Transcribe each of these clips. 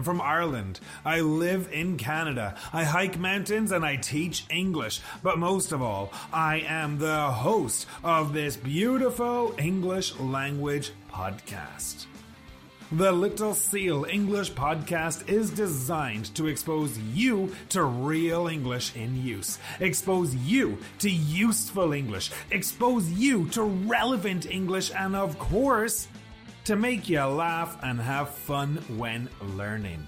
I'm from Ireland. I live in Canada. I hike mountains and I teach English. But most of all, I am the host of this beautiful English language podcast. The Little Seal English podcast is designed to expose you to real English in use, expose you to useful English, expose you to relevant English, and of course, to make you laugh and have fun when learning.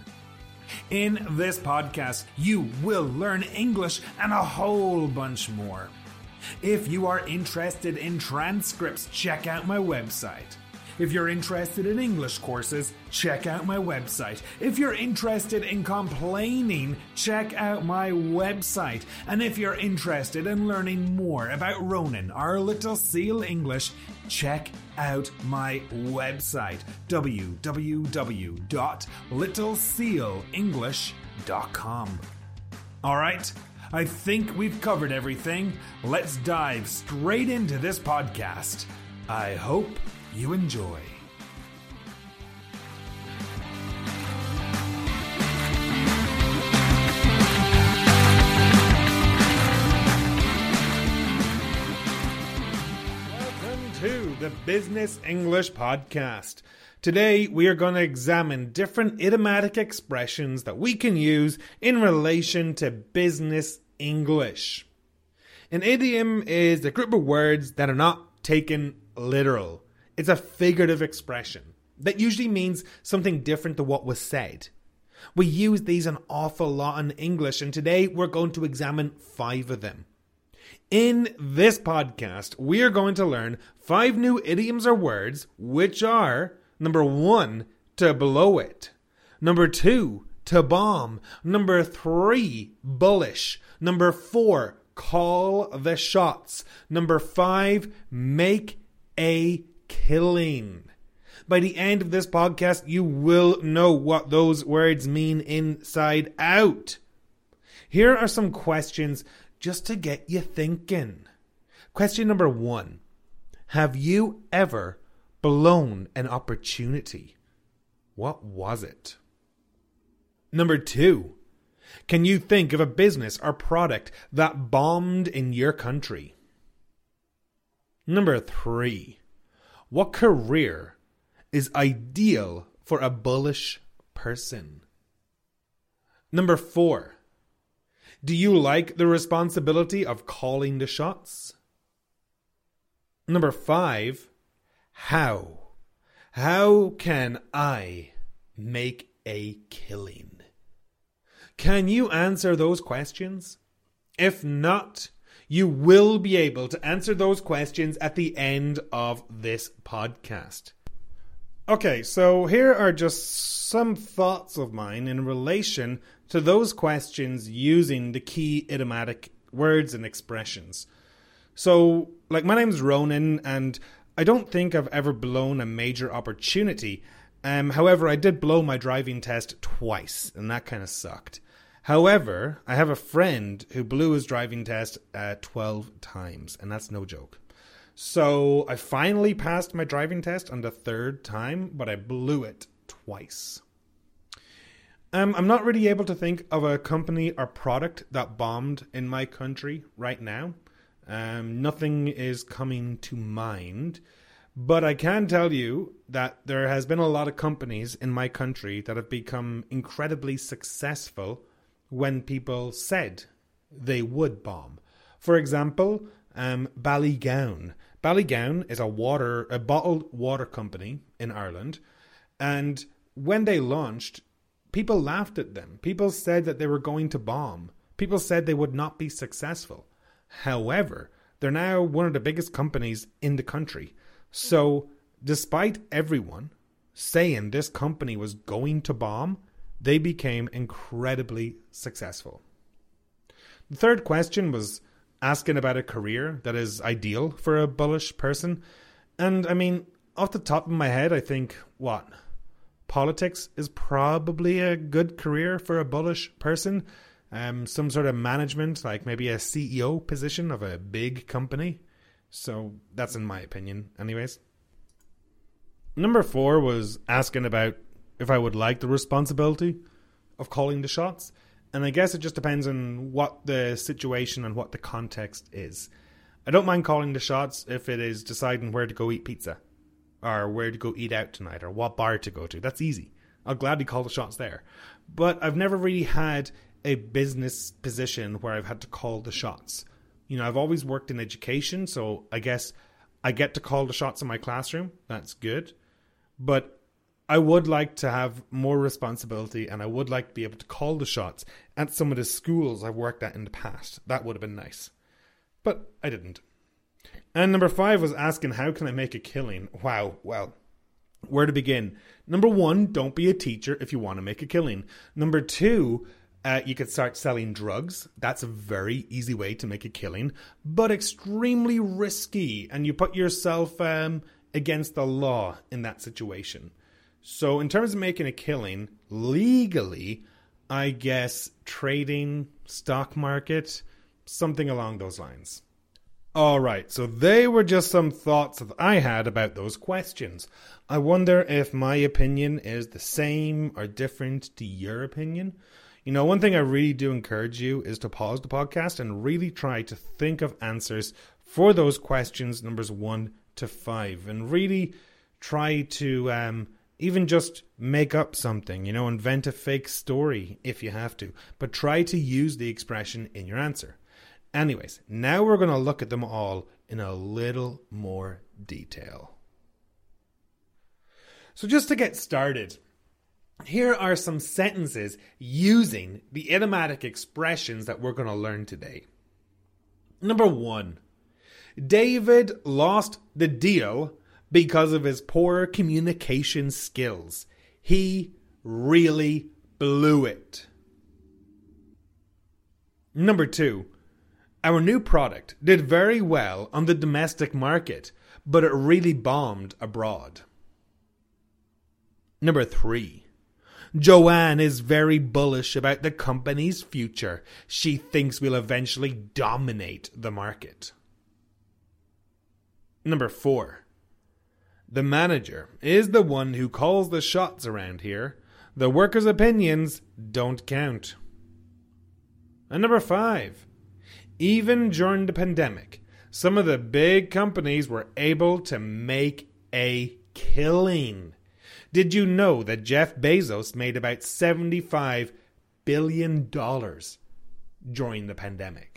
In this podcast, you will learn English and a whole bunch more. If you are interested in transcripts, check out my website. If you're interested in English courses, check out my website. If you're interested in complaining, check out my website. And if you're interested in learning more about Ronan, our little seal English, check out my website www.littlesealenglish.com. All right, I think we've covered everything. Let's dive straight into this podcast. I hope you enjoy. Welcome to the Business English Podcast. Today, we are going to examine different idiomatic expressions that we can use in relation to business English. An idiom is a group of words that are not taken literal. It's a figurative expression that usually means something different to what was said. We use these an awful lot in English, and today we're going to examine five of them. In this podcast, we are going to learn five new idioms or words, which are number one, to blow it, number two, to bomb, number three, bullish, number four, call the shots, number five, make a killing. By the end of this podcast, you will know what those words mean inside out. Here are some questions just to get you thinking. Question number one Have you ever blown an opportunity? What was it? Number two, can you think of a business or product that bombed in your country? Number three, what career is ideal for a bullish person? Number four, do you like the responsibility of calling the shots? Number five, how? How can I make a killing? Can you answer those questions? If not, you will be able to answer those questions at the end of this podcast. Okay, so here are just some thoughts of mine in relation to those questions using the key idiomatic words and expressions. So, like, my name's Ronan, and I don't think I've ever blown a major opportunity. Um, however, I did blow my driving test twice, and that kind of sucked. However, I have a friend who blew his driving test uh, 12 times, and that's no joke. So I finally passed my driving test on the third time, but I blew it twice. Um, I'm not really able to think of a company or product that bombed in my country right now. Um, nothing is coming to mind. But I can tell you that there has been a lot of companies in my country that have become incredibly successful when people said they would bomb. For example, um, Ballygowan. Ballygowan is a water, a bottled water company in Ireland, and when they launched, people laughed at them. People said that they were going to bomb. People said they would not be successful. However, they're now one of the biggest companies in the country. So, despite everyone saying this company was going to bomb, they became incredibly successful. The third question was asking about a career that is ideal for a bullish person. And I mean, off the top of my head, I think what? Politics is probably a good career for a bullish person. Um, some sort of management, like maybe a CEO position of a big company. So that's in my opinion, anyways. Number four was asking about if I would like the responsibility of calling the shots. And I guess it just depends on what the situation and what the context is. I don't mind calling the shots if it is deciding where to go eat pizza or where to go eat out tonight or what bar to go to. That's easy. I'll gladly call the shots there. But I've never really had a business position where I've had to call the shots. You know, I've always worked in education, so I guess I get to call the shots in my classroom. That's good. But I would like to have more responsibility and I would like to be able to call the shots at some of the schools I've worked at in the past. That would have been nice. But I didn't. And number five was asking, how can I make a killing? Wow, well, where to begin? Number one, don't be a teacher if you want to make a killing. Number two, uh, you could start selling drugs. That's a very easy way to make a killing, but extremely risky. And you put yourself um, against the law in that situation. So, in terms of making a killing legally, I guess trading, stock market, something along those lines. All right, so they were just some thoughts that I had about those questions. I wonder if my opinion is the same or different to your opinion. You know, one thing I really do encourage you is to pause the podcast and really try to think of answers for those questions, numbers one to five, and really try to um, even just make up something, you know, invent a fake story if you have to, but try to use the expression in your answer. Anyways, now we're going to look at them all in a little more detail. So, just to get started, here are some sentences using the idiomatic expressions that we're going to learn today. Number one, David lost the deal because of his poor communication skills. He really blew it. Number two, our new product did very well on the domestic market, but it really bombed abroad. Number three, Joanne is very bullish about the company's future. She thinks we'll eventually dominate the market. Number four, the manager is the one who calls the shots around here. The workers' opinions don't count. And number five, even during the pandemic, some of the big companies were able to make a killing. Did you know that Jeff Bezos made about $75 billion during the pandemic?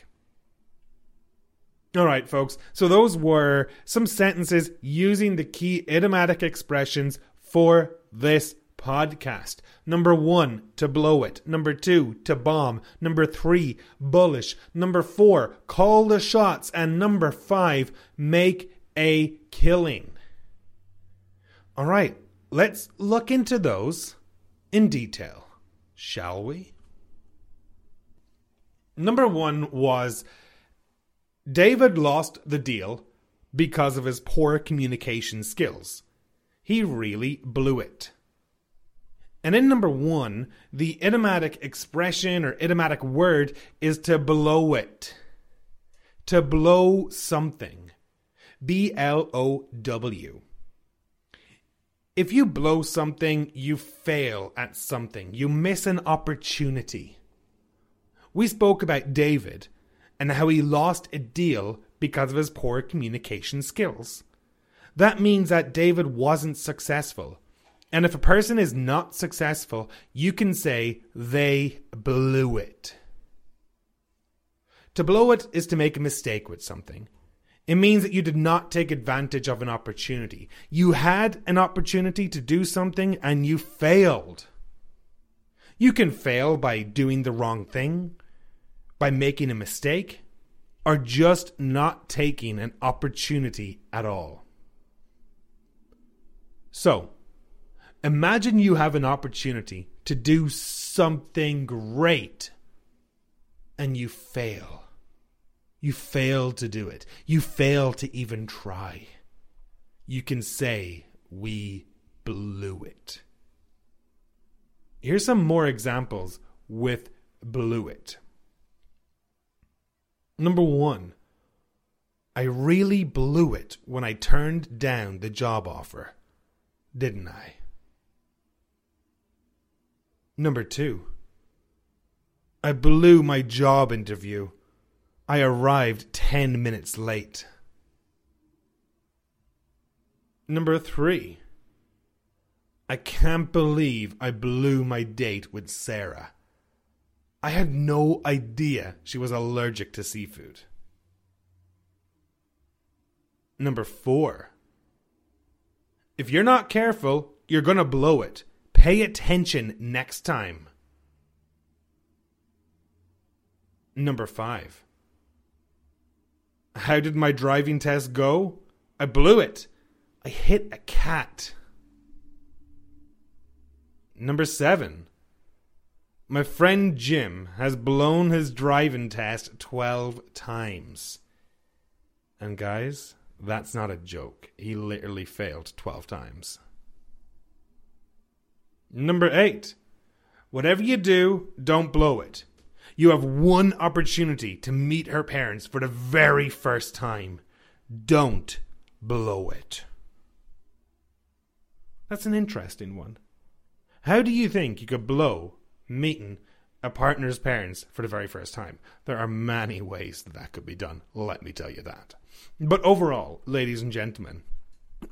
All right, folks. So those were some sentences using the key idiomatic expressions for this podcast. Number one, to blow it. Number two, to bomb. Number three, bullish. Number four, call the shots. And number five, make a killing. All right, let's look into those in detail, shall we? Number one was David lost the deal because of his poor communication skills. He really blew it. And in number one, the idiomatic expression or idiomatic word is to blow it. To blow something. B L O W. If you blow something, you fail at something. You miss an opportunity. We spoke about David and how he lost a deal because of his poor communication skills. That means that David wasn't successful and if a person is not successful, you can say they blew it. To blow it is to make a mistake with something. It means that you did not take advantage of an opportunity. You had an opportunity to do something and you failed. You can fail by doing the wrong thing, by making a mistake, or just not taking an opportunity at all. So, Imagine you have an opportunity to do something great and you fail. You fail to do it. You fail to even try. You can say, We blew it. Here's some more examples with blew it. Number one, I really blew it when I turned down the job offer, didn't I? Number two, I blew my job interview. I arrived 10 minutes late. Number three, I can't believe I blew my date with Sarah. I had no idea she was allergic to seafood. Number four, if you're not careful, you're gonna blow it. Pay attention next time. Number five. How did my driving test go? I blew it. I hit a cat. Number seven. My friend Jim has blown his driving test 12 times. And guys, that's not a joke. He literally failed 12 times. Number eight. Whatever you do, don't blow it. You have one opportunity to meet her parents for the very first time. Don't blow it. That's an interesting one. How do you think you could blow meeting a partner's parents for the very first time? There are many ways that that could be done, let me tell you that. But overall, ladies and gentlemen,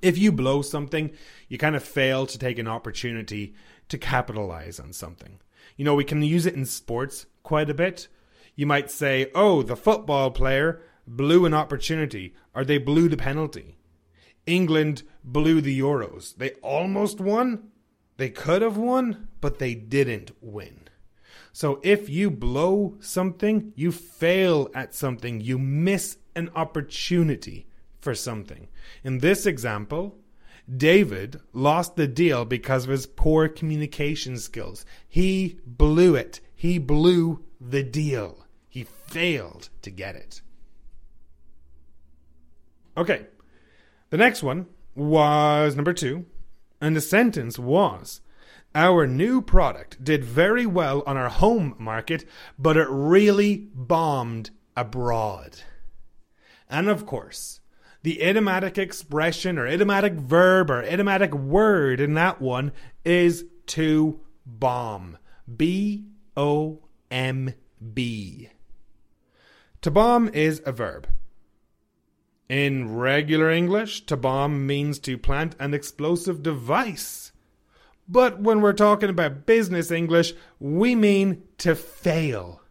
if you blow something, you kind of fail to take an opportunity to capitalize on something. You know, we can use it in sports quite a bit. You might say, oh, the football player blew an opportunity, or they blew the penalty. England blew the Euros. They almost won. They could have won, but they didn't win. So if you blow something, you fail at something, you miss an opportunity for something. In this example, David lost the deal because of his poor communication skills. He blew it. He blew the deal. He failed to get it. Okay. The next one was number two, and the sentence was Our new product did very well on our home market, but it really bombed abroad. And of course, the idiomatic expression or idiomatic verb or idiomatic word in that one is to bomb. B O M B. To bomb is a verb. In regular English, to bomb means to plant an explosive device. But when we're talking about business English, we mean to fail.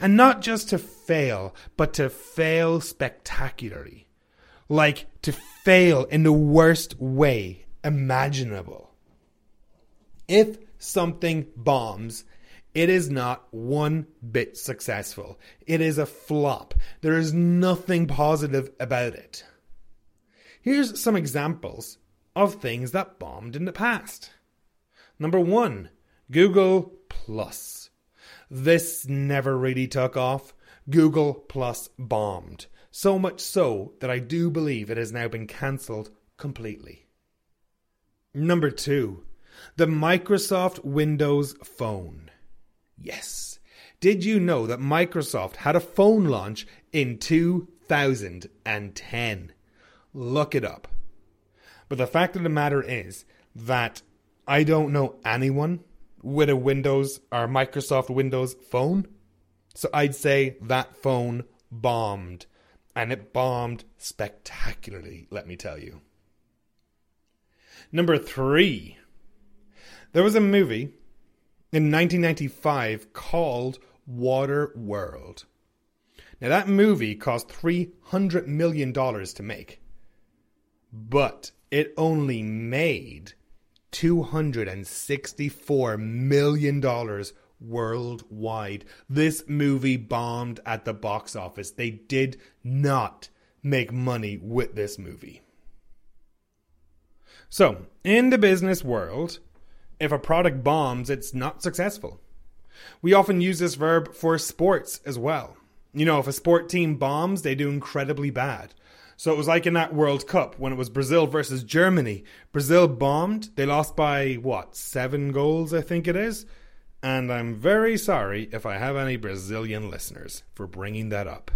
And not just to fail, but to fail spectacularly like to fail in the worst way imaginable. If something bombs, it is not one bit successful. It is a flop. There is nothing positive about it. Here's some examples of things that bombed in the past. Number one, Google Plus. This never really took off. Google Plus bombed. So much so that I do believe it has now been cancelled completely. Number two, the Microsoft Windows Phone. Yes. Did you know that Microsoft had a phone launch in 2010? Look it up. But the fact of the matter is that I don't know anyone with a Windows or Microsoft Windows phone. So I'd say that phone bombed and it bombed spectacularly, let me tell you. Number three, there was a movie in 1995 called Water World. Now, that movie cost $300 million to make, but it only made $264 million worldwide. This movie bombed at the box office. They did not make money with this movie. So, in the business world, if a product bombs, it's not successful. We often use this verb for sports as well. You know, if a sport team bombs, they do incredibly bad. So it was like in that World Cup when it was Brazil versus Germany. Brazil bombed. They lost by what, seven goals, I think it is. And I'm very sorry if I have any Brazilian listeners for bringing that up.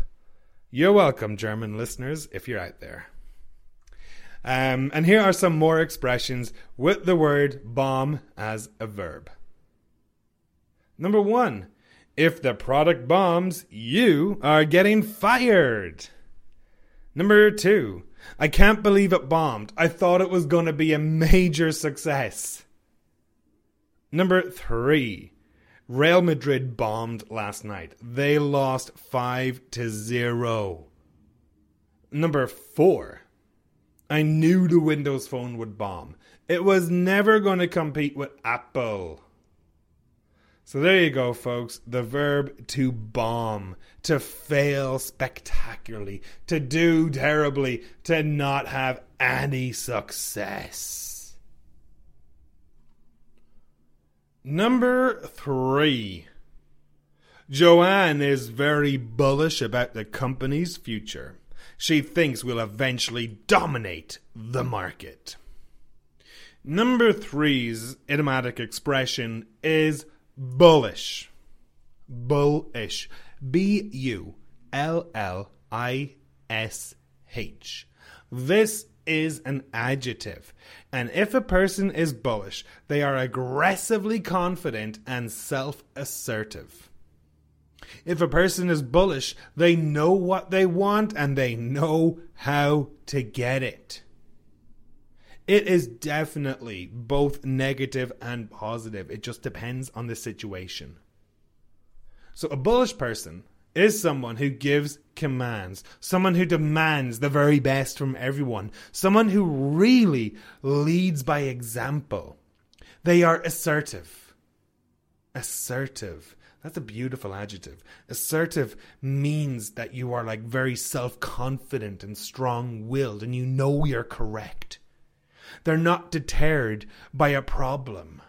You're welcome, German listeners, if you're out there. Um, and here are some more expressions with the word bomb as a verb. Number one, if the product bombs, you are getting fired. Number two, I can't believe it bombed. I thought it was going to be a major success. Number three, Real Madrid bombed last night. They lost 5 to 0. Number 4. I knew the Windows Phone would bomb. It was never going to compete with Apple. So there you go, folks. The verb to bomb, to fail spectacularly, to do terribly, to not have any success. Number three. Joanne is very bullish about the company's future. She thinks we'll eventually dominate the market. Number three's idiomatic expression is bullish. Bullish. B U L L I S H. This is an adjective. And if a person is bullish, they are aggressively confident and self assertive. If a person is bullish, they know what they want and they know how to get it. It is definitely both negative and positive. It just depends on the situation. So, a bullish person is someone who gives commands, someone who demands the very best from everyone, someone who really leads by example. They are assertive. Assertive. That's a beautiful adjective. Assertive means that you are like very self confident and strong willed and you know you're correct. They're not deterred by a problem.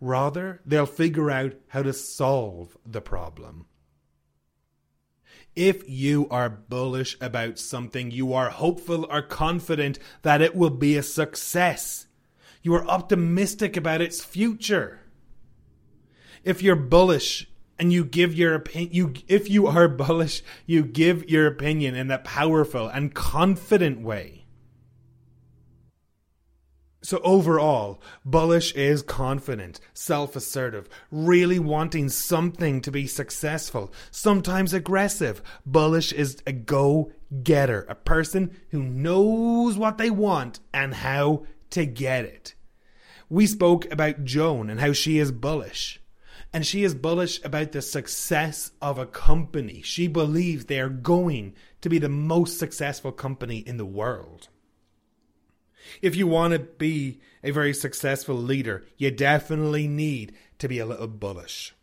Rather, they'll figure out how to solve the problem. If you are bullish about something, you are hopeful or confident that it will be a success. You are optimistic about its future. If you're bullish and you give your opinion, you, if you are bullish, you give your opinion in a powerful and confident way. So overall, bullish is confident, self-assertive, really wanting something to be successful, sometimes aggressive. Bullish is a go-getter, a person who knows what they want and how to get it. We spoke about Joan and how she is bullish. And she is bullish about the success of a company. She believes they are going to be the most successful company in the world. If you want to be a very successful leader, you definitely need to be a little bullish.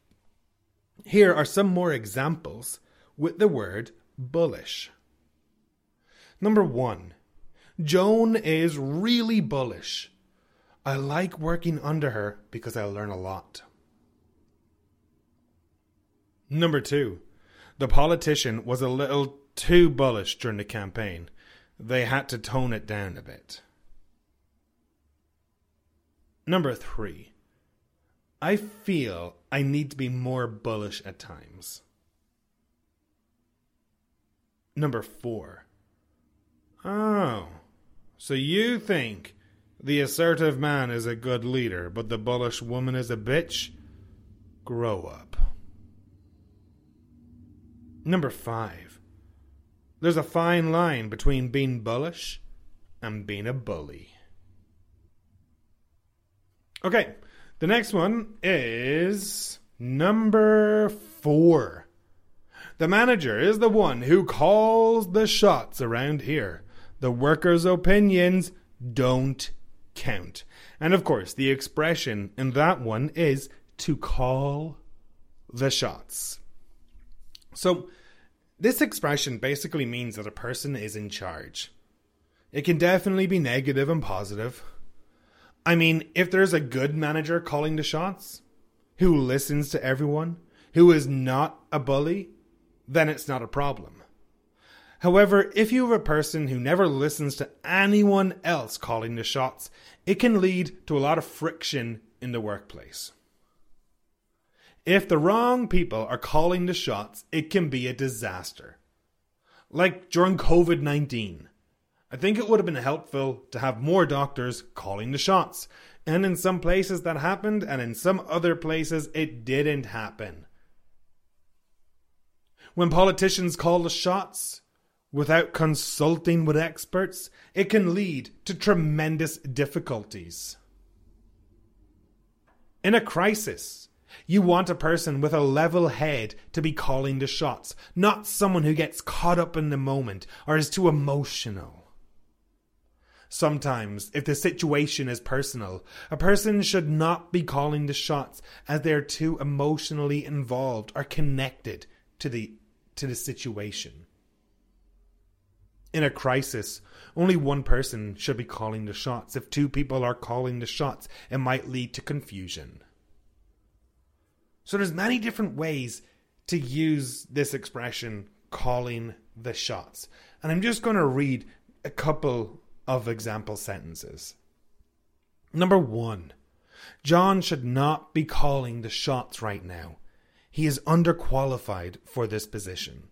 Here are some more examples with the word bullish. Number one, Joan is really bullish. I like working under her because I learn a lot. Number two, the politician was a little too bullish during the campaign. They had to tone it down a bit. Number three, I feel I need to be more bullish at times. Number four, oh, so you think the assertive man is a good leader, but the bullish woman is a bitch? Grow up. Number five, there's a fine line between being bullish and being a bully. Okay, the next one is number four. The manager is the one who calls the shots around here. The workers' opinions don't count. And of course, the expression in that one is to call the shots. So, this expression basically means that a person is in charge. It can definitely be negative and positive. I mean, if there's a good manager calling the shots, who listens to everyone, who is not a bully, then it's not a problem. However, if you have a person who never listens to anyone else calling the shots, it can lead to a lot of friction in the workplace. If the wrong people are calling the shots, it can be a disaster. Like during COVID 19. I think it would have been helpful to have more doctors calling the shots. And in some places that happened, and in some other places it didn't happen. When politicians call the shots without consulting with experts, it can lead to tremendous difficulties. In a crisis, you want a person with a level head to be calling the shots, not someone who gets caught up in the moment or is too emotional. Sometimes, if the situation is personal, a person should not be calling the shots as they're too emotionally involved or connected to the to the situation. In a crisis, only one person should be calling the shots. If two people are calling the shots, it might lead to confusion. So there's many different ways to use this expression calling the shots. And I'm just going to read a couple of example sentences. Number 1. John should not be calling the shots right now. He is underqualified for this position.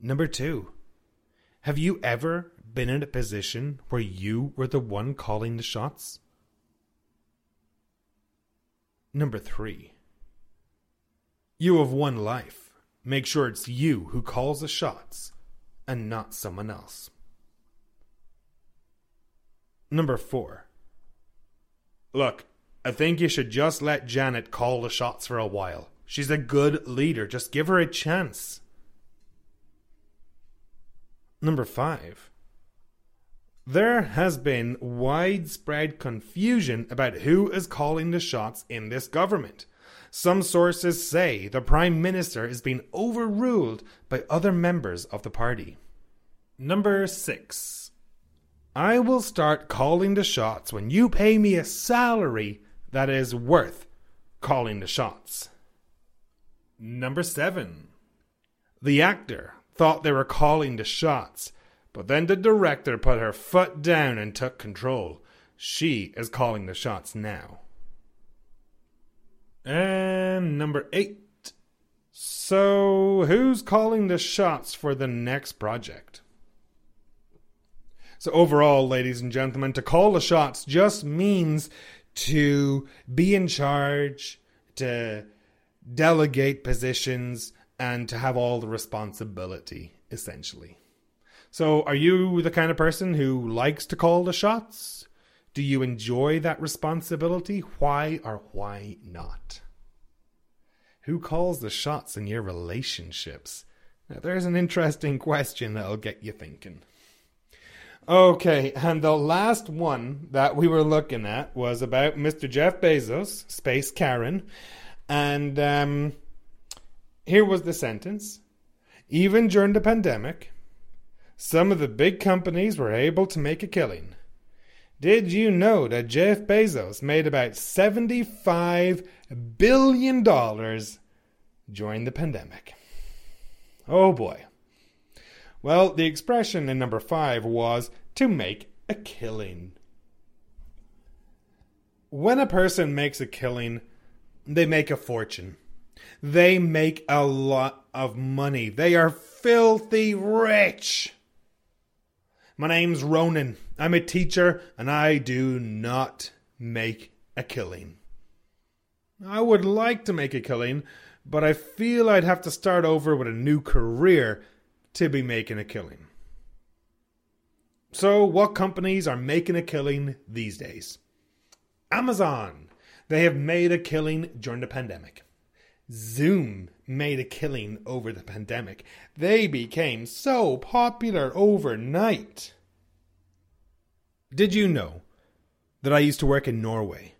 Number two, have you ever been in a position where you were the one calling the shots? Number three, you have one life. Make sure it's you who calls the shots and not someone else. Number four, look, I think you should just let Janet call the shots for a while. She's a good leader. Just give her a chance. Number five. There has been widespread confusion about who is calling the shots in this government. Some sources say the Prime Minister is being overruled by other members of the party. Number six. I will start calling the shots when you pay me a salary that is worth calling the shots. Number seven. The actor thought they were calling the shots, but then the director put her foot down and took control. She is calling the shots now. And number eight. So, who's calling the shots for the next project? So, overall, ladies and gentlemen, to call the shots just means to be in charge, to delegate positions, and to have all the responsibility, essentially. So, are you the kind of person who likes to call the shots? Do you enjoy that responsibility? Why or why not? Who calls the shots in your relationships? Now, there's an interesting question that'll get you thinking. Okay, and the last one that we were looking at was about Mr. Jeff Bezos, Space Karen. And um, here was the sentence Even during the pandemic, some of the big companies were able to make a killing. Did you know that Jeff Bezos made about $75 billion during the pandemic? Oh boy. Well, the expression in number five was to make a killing. When a person makes a killing, they make a fortune. They make a lot of money. They are filthy rich. My name's Ronan. I'm a teacher and I do not make a killing. I would like to make a killing, but I feel I'd have to start over with a new career to be making a killing. So, what companies are making a killing these days? Amazon. They have made a killing during the pandemic. Zoom made a killing over the pandemic. They became so popular overnight. Did you know that I used to work in Norway?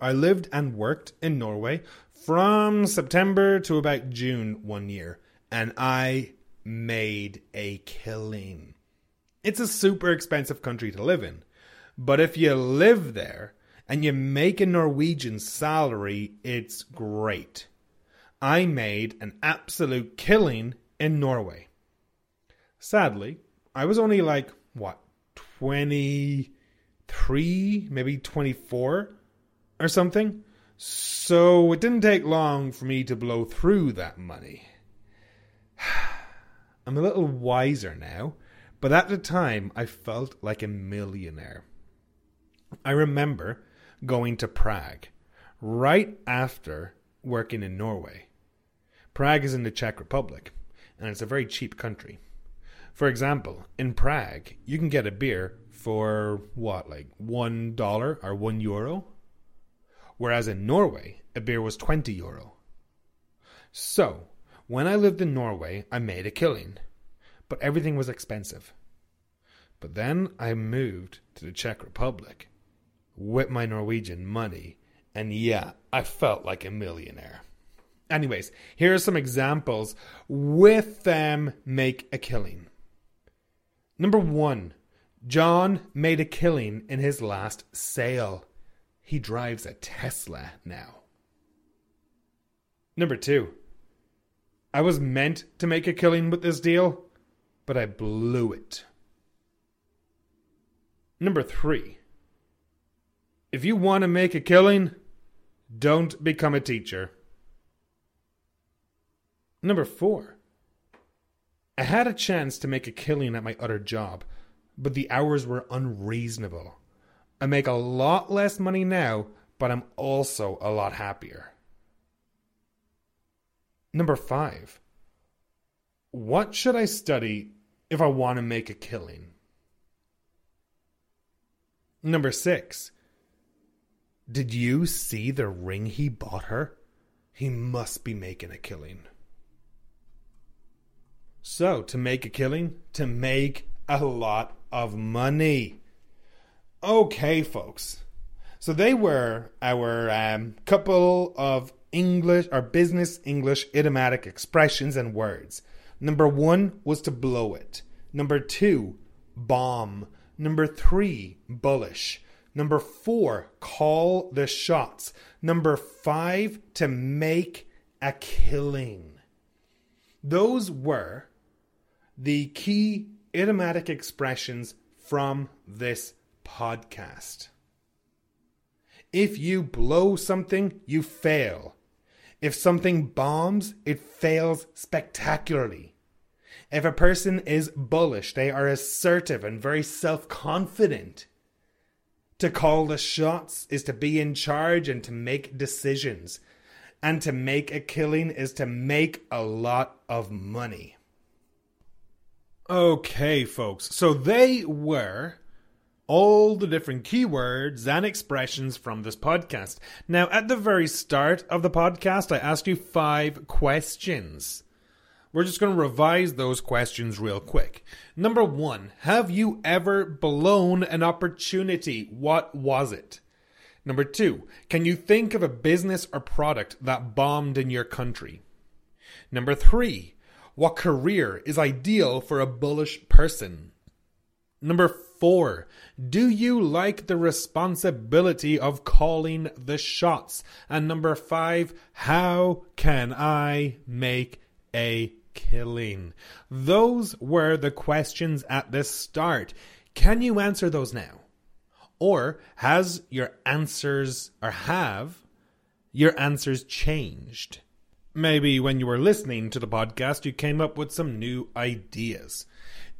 I lived and worked in Norway from September to about June one year, and I made a killing. It's a super expensive country to live in, but if you live there and you make a Norwegian salary, it's great. I made an absolute killing in Norway. Sadly, I was only like, what, 23, maybe 24 or something. So it didn't take long for me to blow through that money. I'm a little wiser now, but at the time I felt like a millionaire. I remember going to Prague right after working in Norway. Prague is in the Czech Republic, and it's a very cheap country. For example, in Prague, you can get a beer for what, like one dollar or one euro? Whereas in Norway, a beer was 20 euro. So, when I lived in Norway, I made a killing, but everything was expensive. But then I moved to the Czech Republic with my Norwegian money, and yeah, I felt like a millionaire. Anyways, here are some examples with them make a killing. Number one, John made a killing in his last sale. He drives a Tesla now. Number two, I was meant to make a killing with this deal, but I blew it. Number three, if you want to make a killing, don't become a teacher. Number four, I had a chance to make a killing at my other job, but the hours were unreasonable. I make a lot less money now, but I'm also a lot happier. Number five, what should I study if I want to make a killing? Number six, did you see the ring he bought her? He must be making a killing. So, to make a killing, to make a lot of money. Okay, folks. So they were our um, couple of English or business English idiomatic expressions and words. Number one was to blow it. Number two, bomb. Number three, bullish. Number four, call the shots. Number five, to make a killing. Those were the key idiomatic expressions from this podcast. If you blow something, you fail. If something bombs, it fails spectacularly. If a person is bullish, they are assertive and very self confident. To call the shots is to be in charge and to make decisions. And to make a killing is to make a lot of money. Okay, folks. So they were all the different keywords and expressions from this podcast. Now, at the very start of the podcast, I asked you five questions. We're just going to revise those questions real quick. Number one, have you ever blown an opportunity? What was it? Number two, can you think of a business or product that bombed in your country? Number three, what career is ideal for a bullish person? Number four, do you like the responsibility of calling the shots? And number five, how can I make a killing? Those were the questions at the start. Can you answer those now? Or has your answers, or have your answers changed? Maybe when you were listening to the podcast, you came up with some new ideas.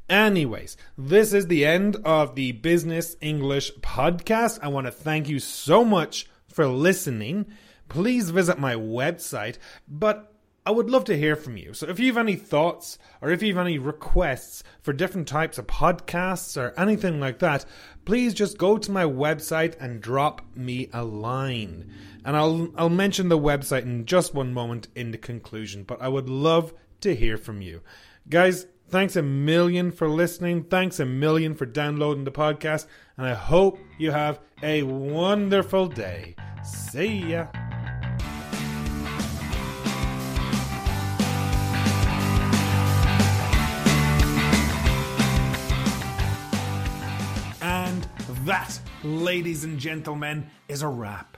Anyways, this is the end of the Business English podcast. I want to thank you so much for listening. Please visit my website, but I would love to hear from you. So if you have any thoughts or if you have any requests for different types of podcasts or anything like that, please just go to my website and drop me a line. And I'll I'll mention the website in just one moment in the conclusion, but I would love to hear from you. Guys, thanks a million for listening. Thanks a million for downloading the podcast, and I hope you have a wonderful day. See ya. That, ladies and gentlemen, is a wrap.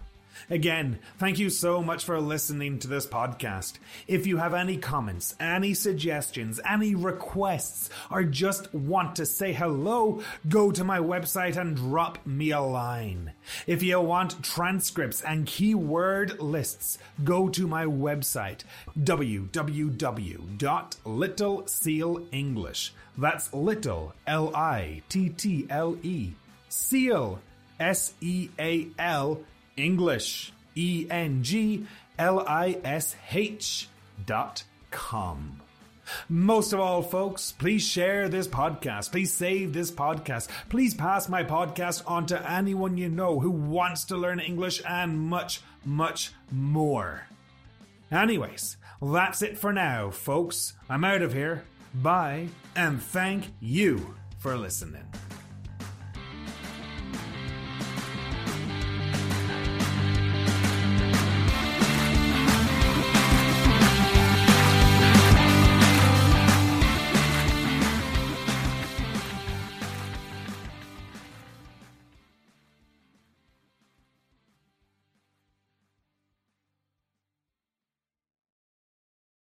Again, thank you so much for listening to this podcast. If you have any comments, any suggestions, any requests, or just want to say hello, go to my website and drop me a line. If you want transcripts and keyword lists, go to my website, www.littlesealenglish. That's little, L I T T L E, seal, S E A L, English, E N G L I S H dot com. Most of all, folks, please share this podcast. Please save this podcast. Please pass my podcast on to anyone you know who wants to learn English and much, much more. Anyways, that's it for now, folks. I'm out of here. Bye, and thank you for listening.